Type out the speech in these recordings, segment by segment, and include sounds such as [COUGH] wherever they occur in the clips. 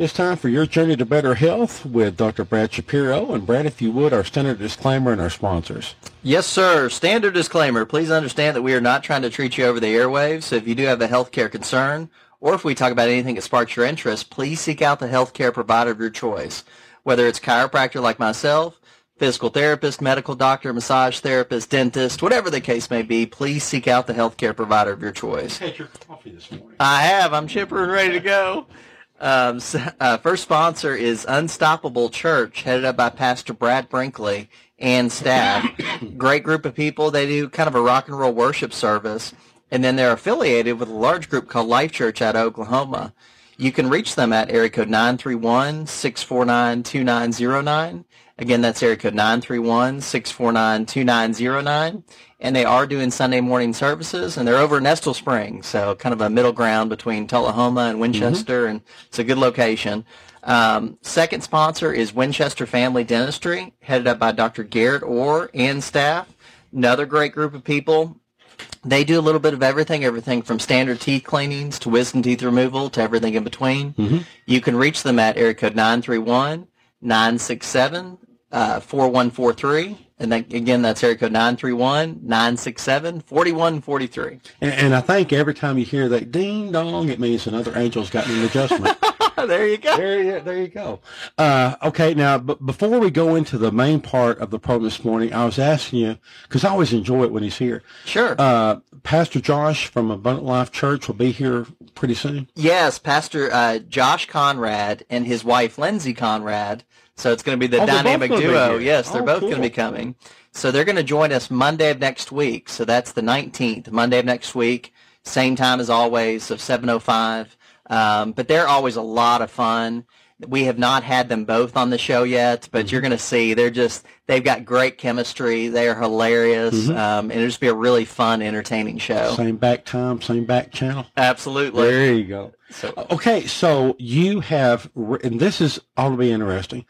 It's time for your journey to better health with Dr. Brad Shapiro. And Brad, if you would, our standard disclaimer and our sponsors. Yes, sir. Standard disclaimer. Please understand that we are not trying to treat you over the airwaves. So if you do have a healthcare concern, or if we talk about anything that sparks your interest, please seek out the healthcare provider of your choice. Whether it's chiropractor like myself, physical therapist, medical doctor, massage therapist, dentist, whatever the case may be, please seek out the healthcare provider of your choice. Had your coffee this morning. I have. I'm chipper and ready to go. Um, so, uh, first sponsor is Unstoppable Church, headed up by Pastor Brad Brinkley and staff. Great group of people. They do kind of a rock and roll worship service. And then they're affiliated with a large group called Life Church out of Oklahoma. You can reach them at area code 931-649-2909. Again, that's area code 931-649-2909. And they are doing Sunday morning services, and they're over in Estill Springs, so kind of a middle ground between Tullahoma and Winchester, and it's a good location. Um, second sponsor is Winchester Family Dentistry, headed up by Dr. Garrett Orr and staff. Another great group of people. They do a little bit of everything, everything from standard teeth cleanings to wisdom teeth removal to everything in between. You can reach them at area code 931 967 4143. And then, again, that's area code 931 967 4143. And, and I think every time you hear that ding dong, it means another angel's gotten an adjustment. [LAUGHS] There you go. there, you, there you go. Uh, okay, now, but before we go into the main part of the program this morning, I was asking you, because I always enjoy it when he's here. Sure. Uh, Pastor Josh from Abundant Life Church will be here pretty soon. Yes, Pastor uh, Josh Conrad and his wife Lindsay Conrad. So it's going to be the Oh, dynamic duo. Yes, they're Oh, both going to be coming. So they're going to join us Monday of next week. So that's the 19th, Monday of next week. Same time as always, of 7:05. Um, but they're always a lot of fun. We have not had them both on the show yet, but Mm-hmm. you're going to see they're just they've got great chemistry. They are hilarious, Mm-hmm. um, and it'll just be a really fun, entertaining show. Same back time, same back channel. Absolutely. There you go. So- okay, so you have, and this is all to be interesting.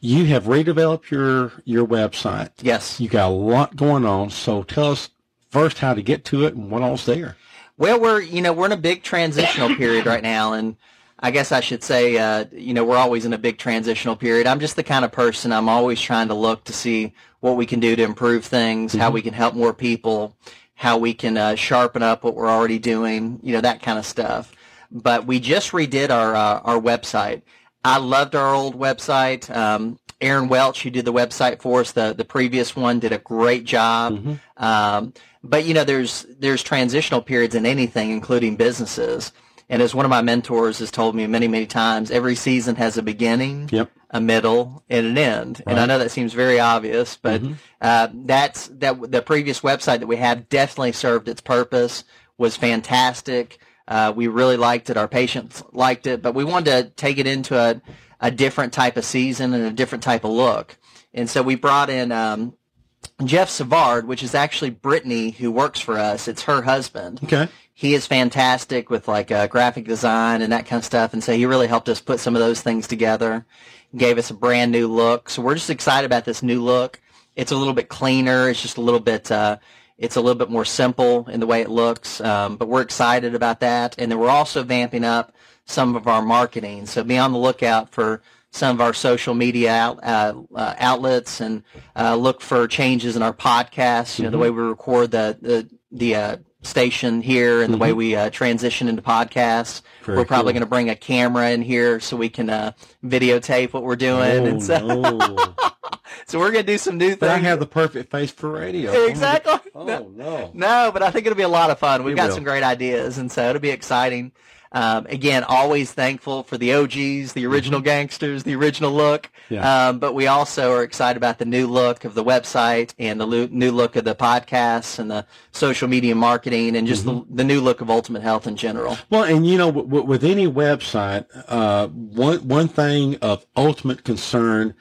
You have redeveloped your your website. Yes. You got a lot going on. So tell us first how to get to it and what all's there. Well, we're you know we're in a big transitional period right now, and I guess I should say uh, you know we're always in a big transitional period. I'm just the kind of person I'm always trying to look to see what we can do to improve things, how we can help more people, how we can uh, sharpen up what we're already doing, you know that kind of stuff. But we just redid our uh, our website. I loved our old website. Um, Aaron Welch, who did the website for us, the the previous one, did a great job. Um, but you know, there's there's transitional periods in anything, including businesses. And as one of my mentors has told me many many times, every season has a beginning, Yep. a middle, and an end. And I know that seems very obvious, but uh, that's that the previous website that we have definitely served its purpose. Was fantastic. Uh, we really liked it. Our patients liked it, but we wanted to take it into a, a different type of season and a different type of look. And so we brought in um, Jeff Savard, which is actually Brittany, who works for us. It's her husband. Okay. He is fantastic with like uh, graphic design and that kind of stuff, and so he really helped us put some of those things together. Gave us a brand new look, so we're just excited about this new look. It's a little bit cleaner. It's just a little bit. Uh, it's a little bit more simple in the way it looks, um, but we're excited about that. And then we're also vamping up some of our marketing. So be on the lookout for some of our social media out, uh, uh, outlets and uh, look for changes in our podcast. You know, the way we record the the, the uh, station here and the way we uh, transition into podcasts. Very we're probably cool. going to bring a camera in here so we can uh, videotape what we're doing. Oh, and so, no. [LAUGHS] so we're going to do some new but I have the perfect face for radio. Exactly. Oh, No. no. No, but I think it'll be a lot of fun. We've It got will. some great ideas, and so it'll be exciting. Um, again, always thankful for the OGs, the original gangsters, the original look. Mm-hmm. Yeah. Um, but we also are excited about the new look of the website and the lo- new look of the podcasts and the social media marketing and just Mm-hmm. the, the new look of Ultimate Health in general. Well, and you know, w- w- with any website, uh, one one thing of ultimate concern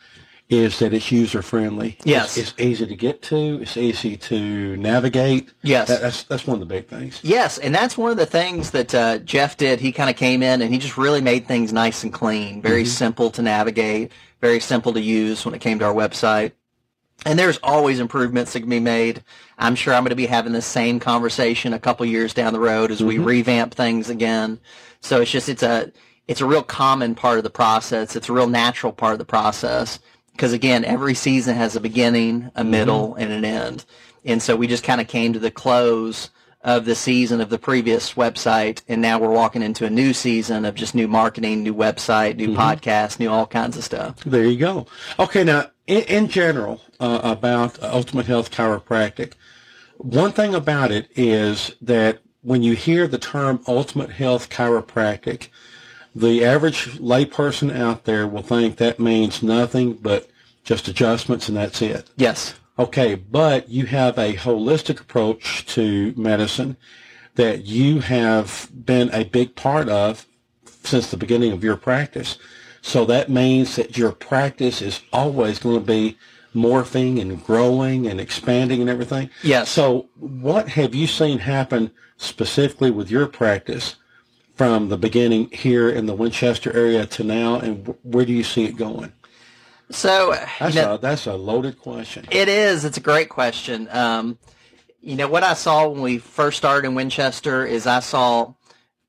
is that it's user friendly. Yes. it's, it's easy to get to. It's easy to navigate. Yes. That, that's that's one of the big things. Yes, and that's one of the things that uh, Jeff did. He kind of came in and he just really made things nice and clean, very simple to navigate, very simple to use when it came to our website. And there's always improvements that can be made. I'm sure I'm going to be having the same conversation a couple years down the road as we revamp things again. So it's just it's a it's a real common part of the process. It's a real natural part of the process because again, every season has a beginning, a middle, mm-hmm. and an end. And so we just kind of came to the close of the season of the previous website, and now we're walking into a new season of just new marketing, new website, new mm-hmm. podcast, new all kinds of stuff. There you go. Okay, now in, in general uh, about Ultimate Health Chiropractic, one thing about it is that when you hear the term Ultimate Health Chiropractic, the average layperson out there will think that means nothing but just adjustments and that's it. Yes. Okay, but you have a holistic approach to medicine that you have been a big part of since the beginning of your practice. So that means that your practice is always going to be morphing and growing and expanding and everything. Yes. So what have you seen happen specifically with your practice from the beginning here in the Winchester area to now, and where do you see it going? So that's, you know, a, that's a loaded question. It is. It's a great question. Um, you know, what I saw when we first started in Winchester is I saw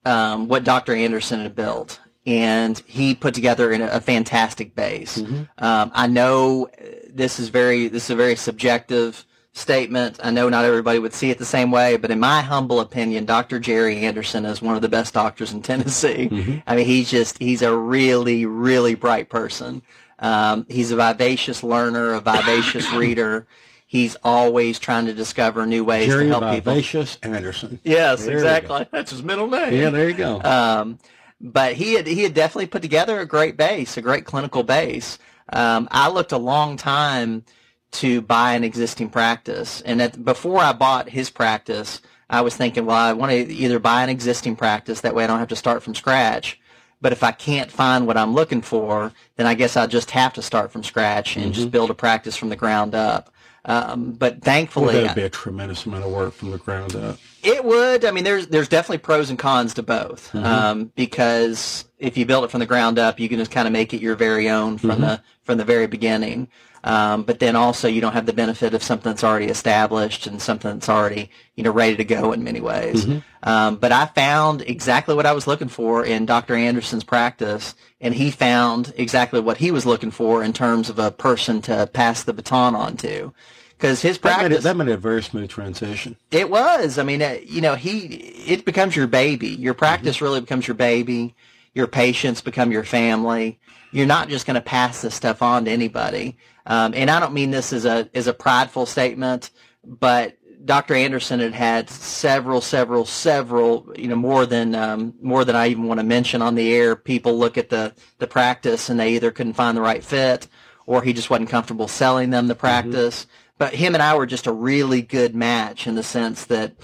um, what Dr. Anderson had built, and he put together a, a fantastic base. Mm-hmm. Um, I know this is very this is a very subjective statement. I know not everybody would see it the same way, but in my humble opinion, Dr. Jerry Anderson is one of the best doctors in [LAUGHS] Tennessee. Mm-hmm. I mean, he's just he's a really really bright person. Um, he's a vivacious learner, a vivacious [COUGHS] reader. He's always trying to discover new ways Jerry to help Vivacious people. Vivacious Anderson. Yes, there exactly. That's his middle name. Yeah, there you go. Um, but he had he had definitely put together a great base, a great clinical base. Um, I looked a long time to buy an existing practice, and at, before I bought his practice, I was thinking, well, I want to either buy an existing practice that way I don't have to start from scratch, but if I can't find what I'm looking for, then I guess I just have to start from scratch and mm-hmm. just build a practice from the ground up. Um, but thankfully, well, that'd be a tremendous amount of work from the ground up. It would. I mean, there's there's definitely pros and cons to both. Mm-hmm. Um, because if you build it from the ground up, you can just kind of make it your very own from mm-hmm. the from the very beginning. Um, but then also you don't have the benefit of something that's already established and something that's already you know ready to go in many ways. Mm-hmm. Um, but I found exactly what I was looking for in Dr. Anderson's practice, and he found exactly what he was looking for in terms of a person to pass the baton on to. Because his practice that made, that made, a very smooth transition. It was. I mean, uh, you know, he it becomes your baby. Your practice mm-hmm. really becomes your baby. Your patients become your family. You're not just going to pass this stuff on to anybody. Um, and I don't mean this as a as a prideful statement, but Dr. Anderson had had several, several, several, you know, more than um, more than I even want to mention on the air. People look at the the practice and they either couldn't find the right fit, or he just wasn't comfortable selling them the mm-hmm. practice. Mm-hmm. But him and I were just a really good match in the sense that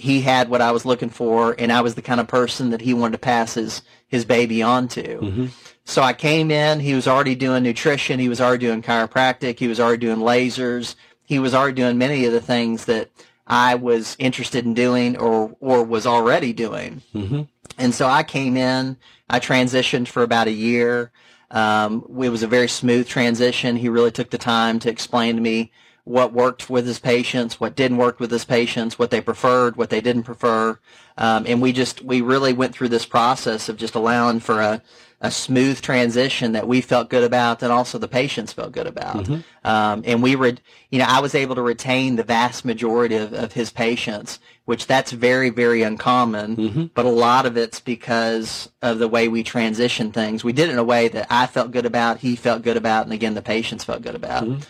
he had what I was looking for, and I was the kind of person that he wanted to pass his his baby on to. Mm-hmm. So I came in. He was already doing nutrition. He was already doing chiropractic. He was already doing lasers. He was already doing many of the things that I was interested in doing or or was already doing. Mm-hmm. And so I came in. I transitioned for about a year. Um, it was a very smooth transition. He really took the time to explain to me what worked with his patients, what didn't work with his patients, what they preferred, what they didn't prefer, um, and we just we really went through this process of just allowing for a a smooth transition that we felt good about and also the patients felt good about. Mm-hmm. Um, and we were, you know, I was able to retain the vast majority of, of his patients, which that's very, very uncommon. Mm-hmm. But a lot of it's because of the way we transition things. We did it in a way that I felt good about, he felt good about, and again, the patients felt good about. Mm-hmm.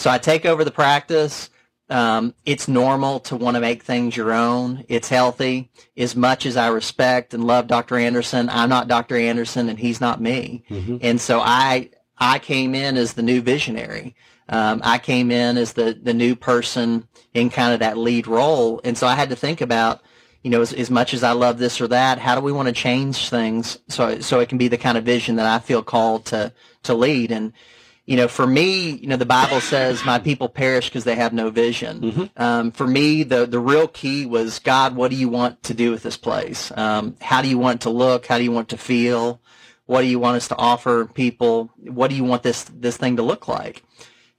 So I take over the practice. Um, it's normal to want to make things your own. It's healthy. As much as I respect and love Dr. Anderson, I'm not Dr. Anderson and he's not me. Mm-hmm. And so I, I came in as the new visionary. Um, I came in as the, the new person in kind of that lead role. And so I had to think about, you know, as, as much as I love this or that, how do we want to change things so, so it can be the kind of vision that I feel called to, to lead? And, you know, for me, you know, the Bible says, "My people perish because they have no vision." Mm-hmm. Um, for me, the the real key was God. What do you want to do with this place? Um, how do you want it to look? How do you want to feel? What do you want us to offer people? What do you want this this thing to look like?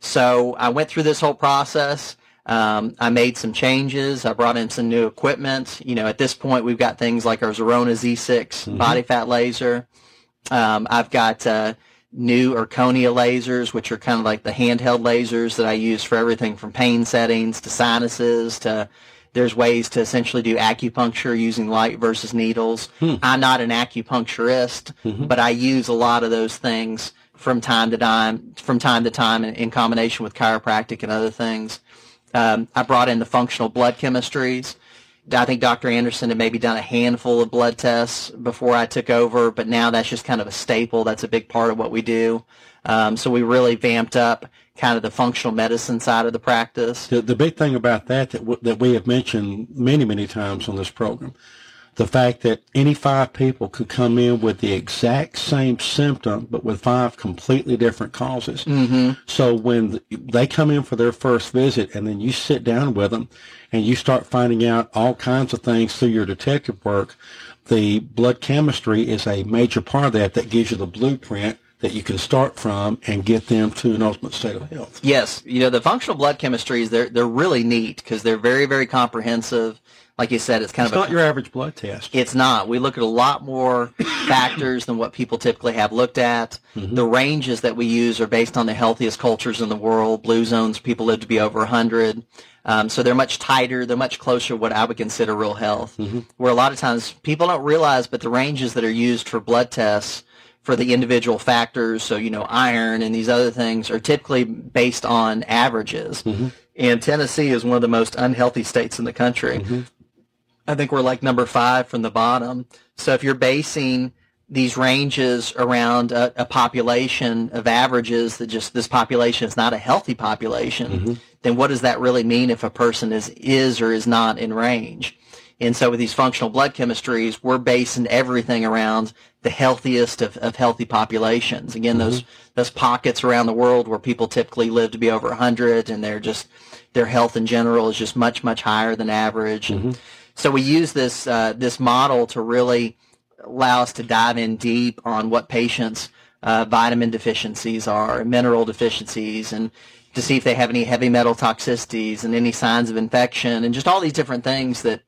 So I went through this whole process. Um, I made some changes. I brought in some new equipment. You know, at this point, we've got things like our Zerona Z6 mm-hmm. body fat laser. Um, I've got uh, new Erchonia lasers, which are kind of like the handheld lasers that I use for everything from pain settings to sinuses to there's ways to essentially do acupuncture using light versus needles. Hmm. I'm not an acupuncturist, mm-hmm. but I use a lot of those things from time to time, from time to time in, in combination with chiropractic and other things. Um, I brought in the functional blood chemistries. I think Dr. Anderson had maybe done a handful of blood tests before I took over, but now that's just kind of a staple. That's a big part of what we do. Um, so we really vamped up kind of the functional medicine side of the practice. The, the big thing about that that, w- that we have mentioned many, many times on this program, the fact that any five people could come in with the exact same symptom, but with five completely different causes. Mm-hmm. So when they come in for their first visit and then you sit down with them and you start finding out all kinds of things through your detective work, the blood chemistry is a major part of that that gives you the blueprint that you can start from and get them to an ultimate state of health. Yes, you know the functional blood chemistries they're they're really neat because they're very very comprehensive. Like you said, it's kind of it's of not a, your average blood test. It's not. We look at a lot more [COUGHS] factors than what people typically have looked at. Mm-hmm. The ranges that we use are based on the healthiest cultures in the world. Blue zones, people live to be over 100. Um, so they're much tighter. They're much closer to what I would consider real health. Mm-hmm. Where a lot of times people don't realize, but the ranges that are used for blood tests for the individual factors, so you know iron and these other things, are typically based on averages. Mm-hmm. And Tennessee is one of the most unhealthy states in the country. Mm-hmm. I think we're like number five from the bottom. So if you're basing these ranges around a, a population of averages that just this population is not a healthy population, mm-hmm. then what does that really mean if a person is is or is not in range? And so with these functional blood chemistries, we're basing everything around the healthiest of, of healthy populations. Again, mm-hmm. those those pockets around the world where people typically live to be over 100 and they're just their health in general is just much much higher than average. Mm-hmm. And so we use this uh, this model to really allow us to dive in deep on what patients' uh, vitamin deficiencies are, mineral deficiencies, and to see if they have any heavy metal toxicities and any signs of infection, and just all these different things that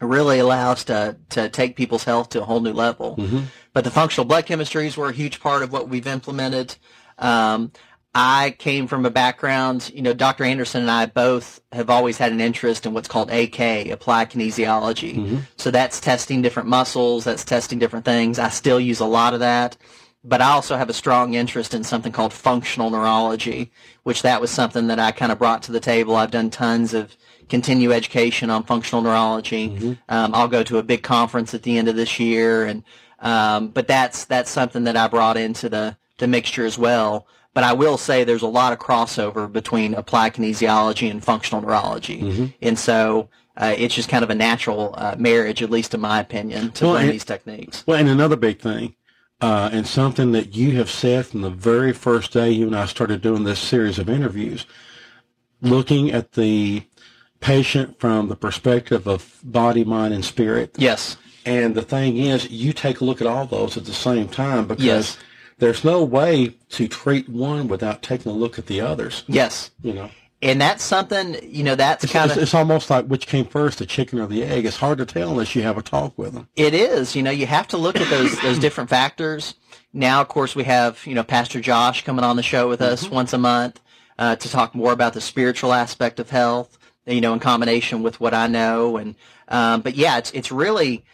really allow us to to take people's health to a whole new level. Mm-hmm. But the functional blood chemistries were a huge part of what we've implemented. Um, I came from a background, you know, Dr. Anderson and I both have always had an interest in what's called AK, applied kinesiology. Mm-hmm. So that's testing different muscles, that's testing different things. I still use a lot of that. But I also have a strong interest in something called functional neurology, which that was something that I kind of brought to the table. I've done tons of continue education on functional neurology. Mm-hmm. Um, I'll go to a big conference at the end of this year, and um, but that's that's something that I brought into the the mixture as well. But I will say there's a lot of crossover between applied kinesiology and functional neurology, mm-hmm. and so uh, it's just kind of a natural uh, marriage, at least in my opinion, to well, learn and, these techniques. Well, and another big thing, uh, and something that you have said from the very first day you and I started doing this series of interviews, looking at the patient from the perspective of body, mind, and spirit. Yes. And the thing is, you take a look at all those at the same time because yes. There's no way to treat one without taking a look at the others. Yes. You know. And that's something, you know, that's it's, kind of. It's almost like which came first, the chicken or the egg. It's hard to tell unless you have a talk with them. It is. You know, you have to look at those those different factors. Now, of course, we have you know Pastor Josh coming on the show with us mm-hmm. once a month uh, to talk more about the spiritual aspect of health. You know, in combination with what I know, and um, but yeah, it's it's really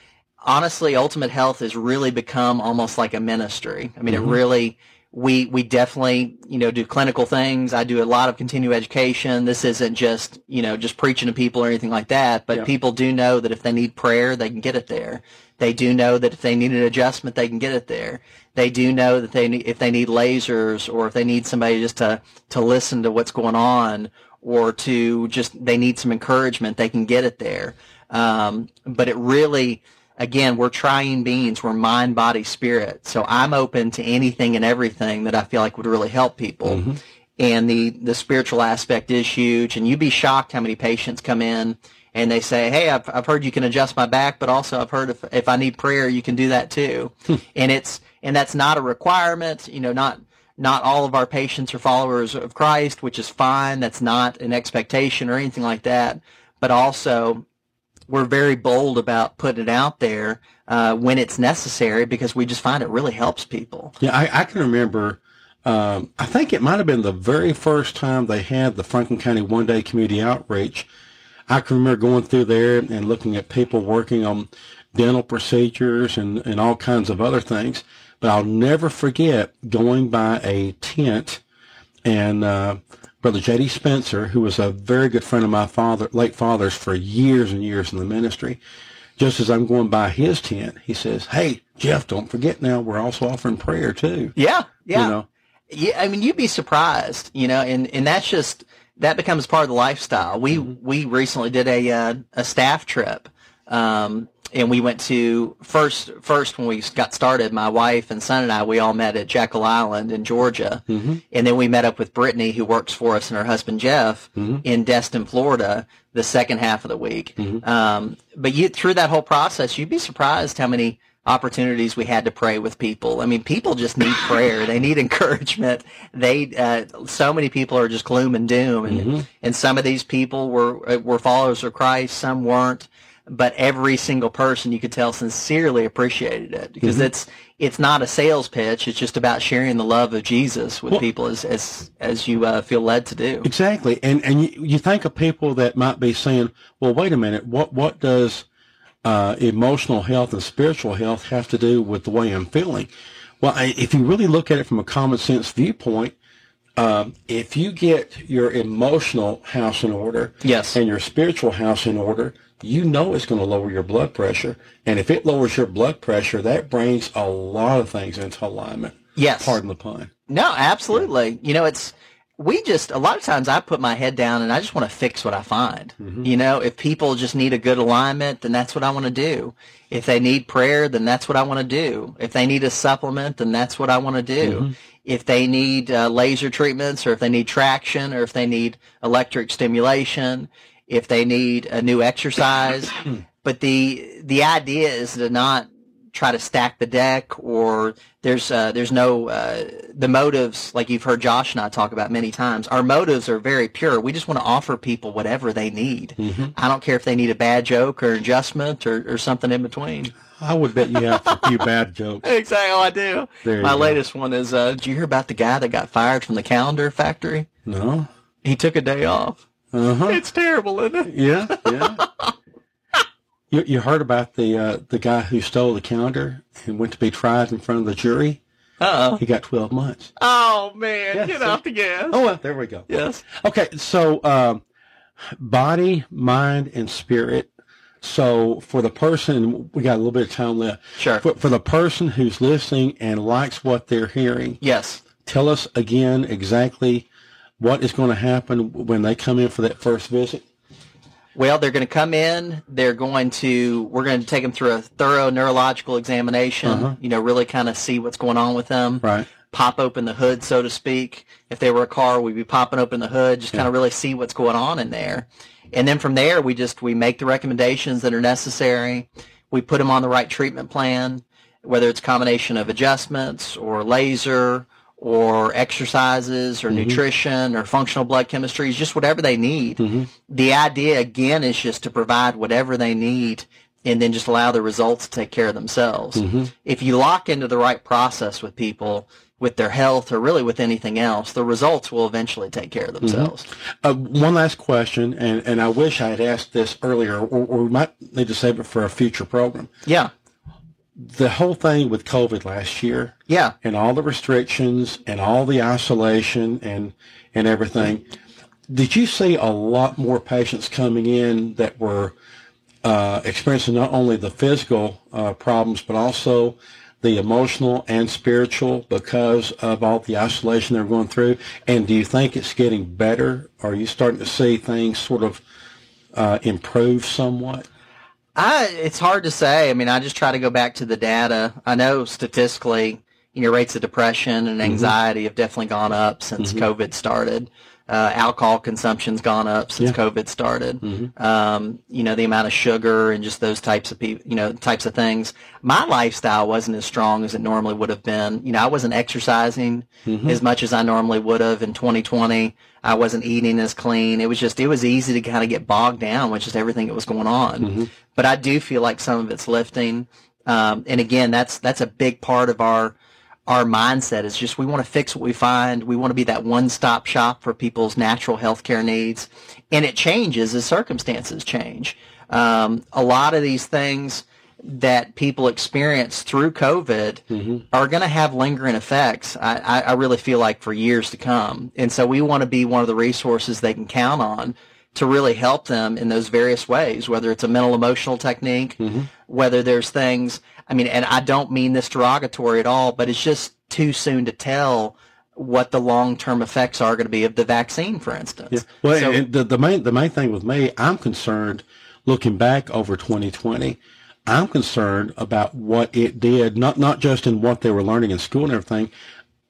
honestly, Ultimate Health has really become almost like a ministry. I mean, Mm-hmm. it really we we definitely you know do clinical things. I do a lot of continuing education. This isn't just you know just preaching to people or anything like that. But Yeah. people do know that if they need prayer, they can get it there. They do know that if they need an adjustment, they can get it there. They do know that they need, if they need lasers or if they need somebody just to to listen to what's going on or to just they need some encouragement, they can get it there. Um, but it really again, we're trying beings. We're mind, body, spirit. So I'm open to anything and everything that I feel like would really help people. Mm-hmm. And the, the spiritual aspect is huge. And you'd be shocked how many patients come in and they say, Hey, I've, I've heard you can adjust my back, but also I've heard if, if I need prayer, you can do that too. and it's, and that's not a requirement, you know, not, not all of our patients are followers of Christ, which is fine. That's not an expectation or anything like that. But also we're very bold about putting it out there uh, when it's necessary because we just find it really helps people. Yeah, I, I can remember. Um, I think it might have been the very first time they had the Franklin County One Day Community Outreach. I can remember going through there and looking at people working on dental procedures and, and all kinds of other things. But I'll never forget going by a tent and uh, Brother J.D. Spencer, who was a very good friend of my father, late father's for years and years in the ministry, just as I'm going by his tent, he says, "Hey, Jeff, don't forget now, we're also offering prayer too." Yeah, yeah. You know? Yeah, I mean, you'd be surprised, you know, and, and that's just, that becomes part of the lifestyle. We, Mm-hmm. we recently did a, uh, a staff trip. Um, and we went to first, first when we got started, my wife and son and I, we all met at Jekyll Island in Georgia. Mm-hmm. And then we met up with Brittany, who works for us, and her husband Jeff Mm-hmm. in Destin, Florida, the second half of the week. Um, but you, through that whole process, you'd be surprised how many opportunities we had to pray with people. I mean, people just need [LAUGHS] prayer. They need encouragement. They, uh, so many people are just gloom and doom. And, and some of these people were, uh, were followers of Christ. Some weren't. But every single person you could tell sincerely appreciated it because it's, it's not a sales pitch. It's just about sharing the love of Jesus with people as, as, as you uh, feel led to do. Exactly, and and you, you think of people that might be saying, "Well, wait a minute, what what does uh, emotional health and spiritual health have to do with the way I'm feeling?" Well, I, if you really look at it from a common sense viewpoint, um, if you get your emotional house in order, Yes. and your spiritual house in order, you know it's going to lower your blood pressure, and if it lowers your blood pressure, that brings a lot of things into alignment. Yes. Pardon the pun. No, absolutely. You know, it's we just a lot of times I put my head down and I just want to fix what I find. You know, if people just need a good alignment, then that's what I want to do. If they need prayer, then that's what I want to do. If they need a supplement, then that's what I want to do. If they need uh, laser treatments or if they need traction or if they need electric stimulation, if they need a new exercise, [CLEARS THROAT] but the the idea is to not try to stack the deck or there's uh, there's no uh, the motives like you've heard Josh and I talk about many times. Our motives are very pure. We just want to offer people whatever they need. I don't care if they need a bad joke or adjustment or, or something in between. I would bet you have a few [LAUGHS] bad jokes. Exactly, I do. There My go. latest one is: uh, Did you hear about the guy that got fired from the calendar factory? No. He took a day off. Uh huh. It's terrible, isn't it? Yeah, yeah. [LAUGHS] you you heard about the uh, the guy who stole the calendar and went to be tried in front of the jury? Uh He got twelve months. oh man, Yes, get sir. off the gas. Oh well, there we go. Yes. Okay, so um, body, mind, and spirit. So for the person, we got a little bit of time left. Sure. For, for the person who's listening and likes what they're hearing, Yes. tell us again exactly what is going to happen when they come in for that first visit. Well, they're going to come in. They're going to, we're going to take them through a thorough neurological examination, uh-huh. you know, really kind of see what's going on with them. Right. Pop open the hood, so to speak. If they were a car, we'd be popping open the hood, just kind of really see what's going on in there. And then from there, we just, we make the recommendations that are necessary. We put them on the right treatment plan, whether it's a combination of adjustments or laser or exercises or mm-hmm. nutrition or functional blood chemistries, just whatever they need. Mm-hmm. The idea again is just to provide whatever they need and then just allow the results to take care of themselves. Mm-hmm. If you lock into the right process with people, with their health or really with anything else, the results will eventually take care of themselves. Uh, one last question, and, and I wish I had asked this earlier, or, or we might need to save it for a future program. Yeah. The whole thing with COVID last year, Yeah. and all the restrictions, and all the isolation, and and everything. Did you see a lot more patients coming in that were uh, experiencing not only the physical uh, problems, but also the emotional and spiritual because of all the isolation they're going through? And do you think it's getting better? Are you starting to see things sort of uh, improve somewhat? I, it's hard to say. I mean, I just try to go back to the data. I know statistically, you know, rates of depression and anxiety have definitely gone up since COVID started. Uh, alcohol consumption's gone up since COVID started. Um, you know, the amount of sugar and just those types of people, you know, types of things. My lifestyle wasn't as strong as it normally would have been. You know, I wasn't exercising as much as I normally would have in 2020. I wasn't eating as clean. It was just, it was easy to kind of get bogged down with just everything that was going on. But I do feel like some of it's lifting. Um, and again, that's, that's a big part of our, our mindset is just we want to fix what we find. We want to be that one-stop shop for people's natural health care needs. And it changes as circumstances change. Um, a lot of these things that people experience through COVID are going to have lingering effects. I, I really feel like for years to come. And so we want to be one of the resources they can count on to really help them in those various ways, whether it's a mental emotional technique, mm-hmm. whether there's things, I mean, and I don't mean this derogatory at all, but it's just too soon to tell what the long-term effects are going to be of the vaccine, for instance. Well, So- the, the main the main thing with me, I'm concerned looking back over 2020. I'm concerned about what it did, not not just in what they were learning in school and everything,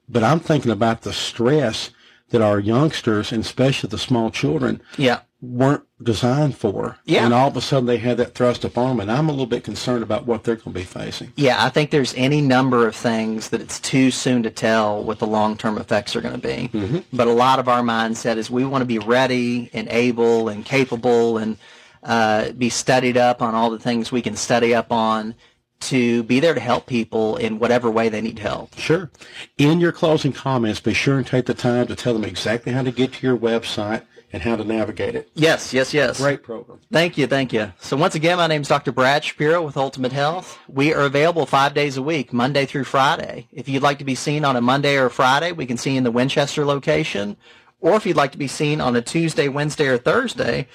but I'm thinking about the stress that our youngsters, and especially the small children, yeah. Weren't designed for. Yeah. And all of a sudden they had that thrust upon them, and I'm a little bit concerned about what they're going to be facing. Yeah, I think there's any number of things that it's too soon to tell what the long-term effects are going to be. But a lot of our mindset is we want to be ready and able and capable and uh, be studied up on all the things we can study up on to be there to help people in whatever way they need help. Sure. In your closing comments, be sure and take the time to tell them exactly how to get to your website and how to navigate it. Yes, yes, yes. Great program. Thank you, thank you. So once again, my name is Dr. Brad Shapiro with Ultimate Health. We are available five days a week, Monday through Friday. If you'd like to be seen on a Monday or a Friday, we can see you in the Winchester location. Or if you'd like to be seen on a Tuesday, Wednesday, or Thursday,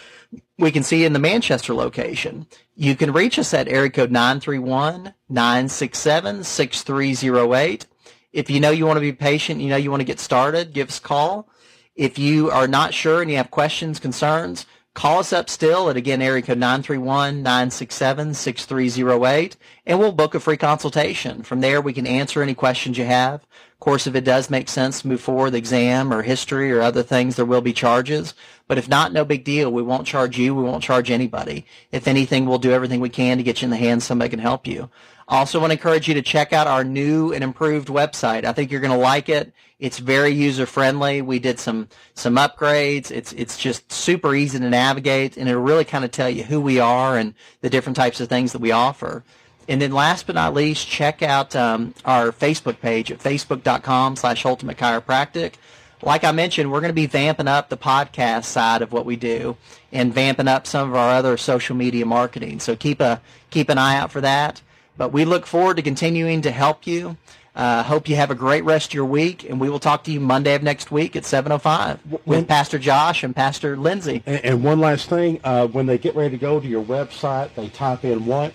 we can see you in the Manchester location. You can reach us at area code 931-967-6308. If you know you want to be patient, you know you want to get started, give us a call. If you are not sure and you have questions, concerns, call us up still at again area code 931-967-6308 and we'll book a free consultation. From there we can answer any questions you have. Of course, if it does make sense to move forward with exam or history or other things, there will be charges. But if not, no big deal. We won't charge you. We won't charge anybody. If anything, we'll do everything we can to get you in the hands somebody can help you. Also want to encourage you to check out our new and improved website. I think you're going to like it. It's very user friendly. We did some some upgrades. It's it's just super easy to navigate and it'll really kind of tell you who we are and the different types of things that we offer. And then last but not least, check out um, our Facebook page at facebook.com slash ultimate chiropractic. Like I mentioned, we're going to be vamping up the podcast side of what we do and vamping up some of our other social media marketing. So keep a keep an eye out for that. But we look forward to continuing to help you. Uh, hope you have a great rest of your week, and we will talk to you Monday of next week at 7.05 with Pastor Josh and Pastor Lindsay. And, and one last thing, uh, when they get ready to go to your website, they type in what?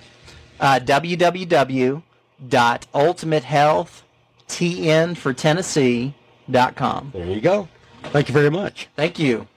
Uh, www.ultimatehealthtn for Tennessee.com. There you go. Thank you very much. Thank you.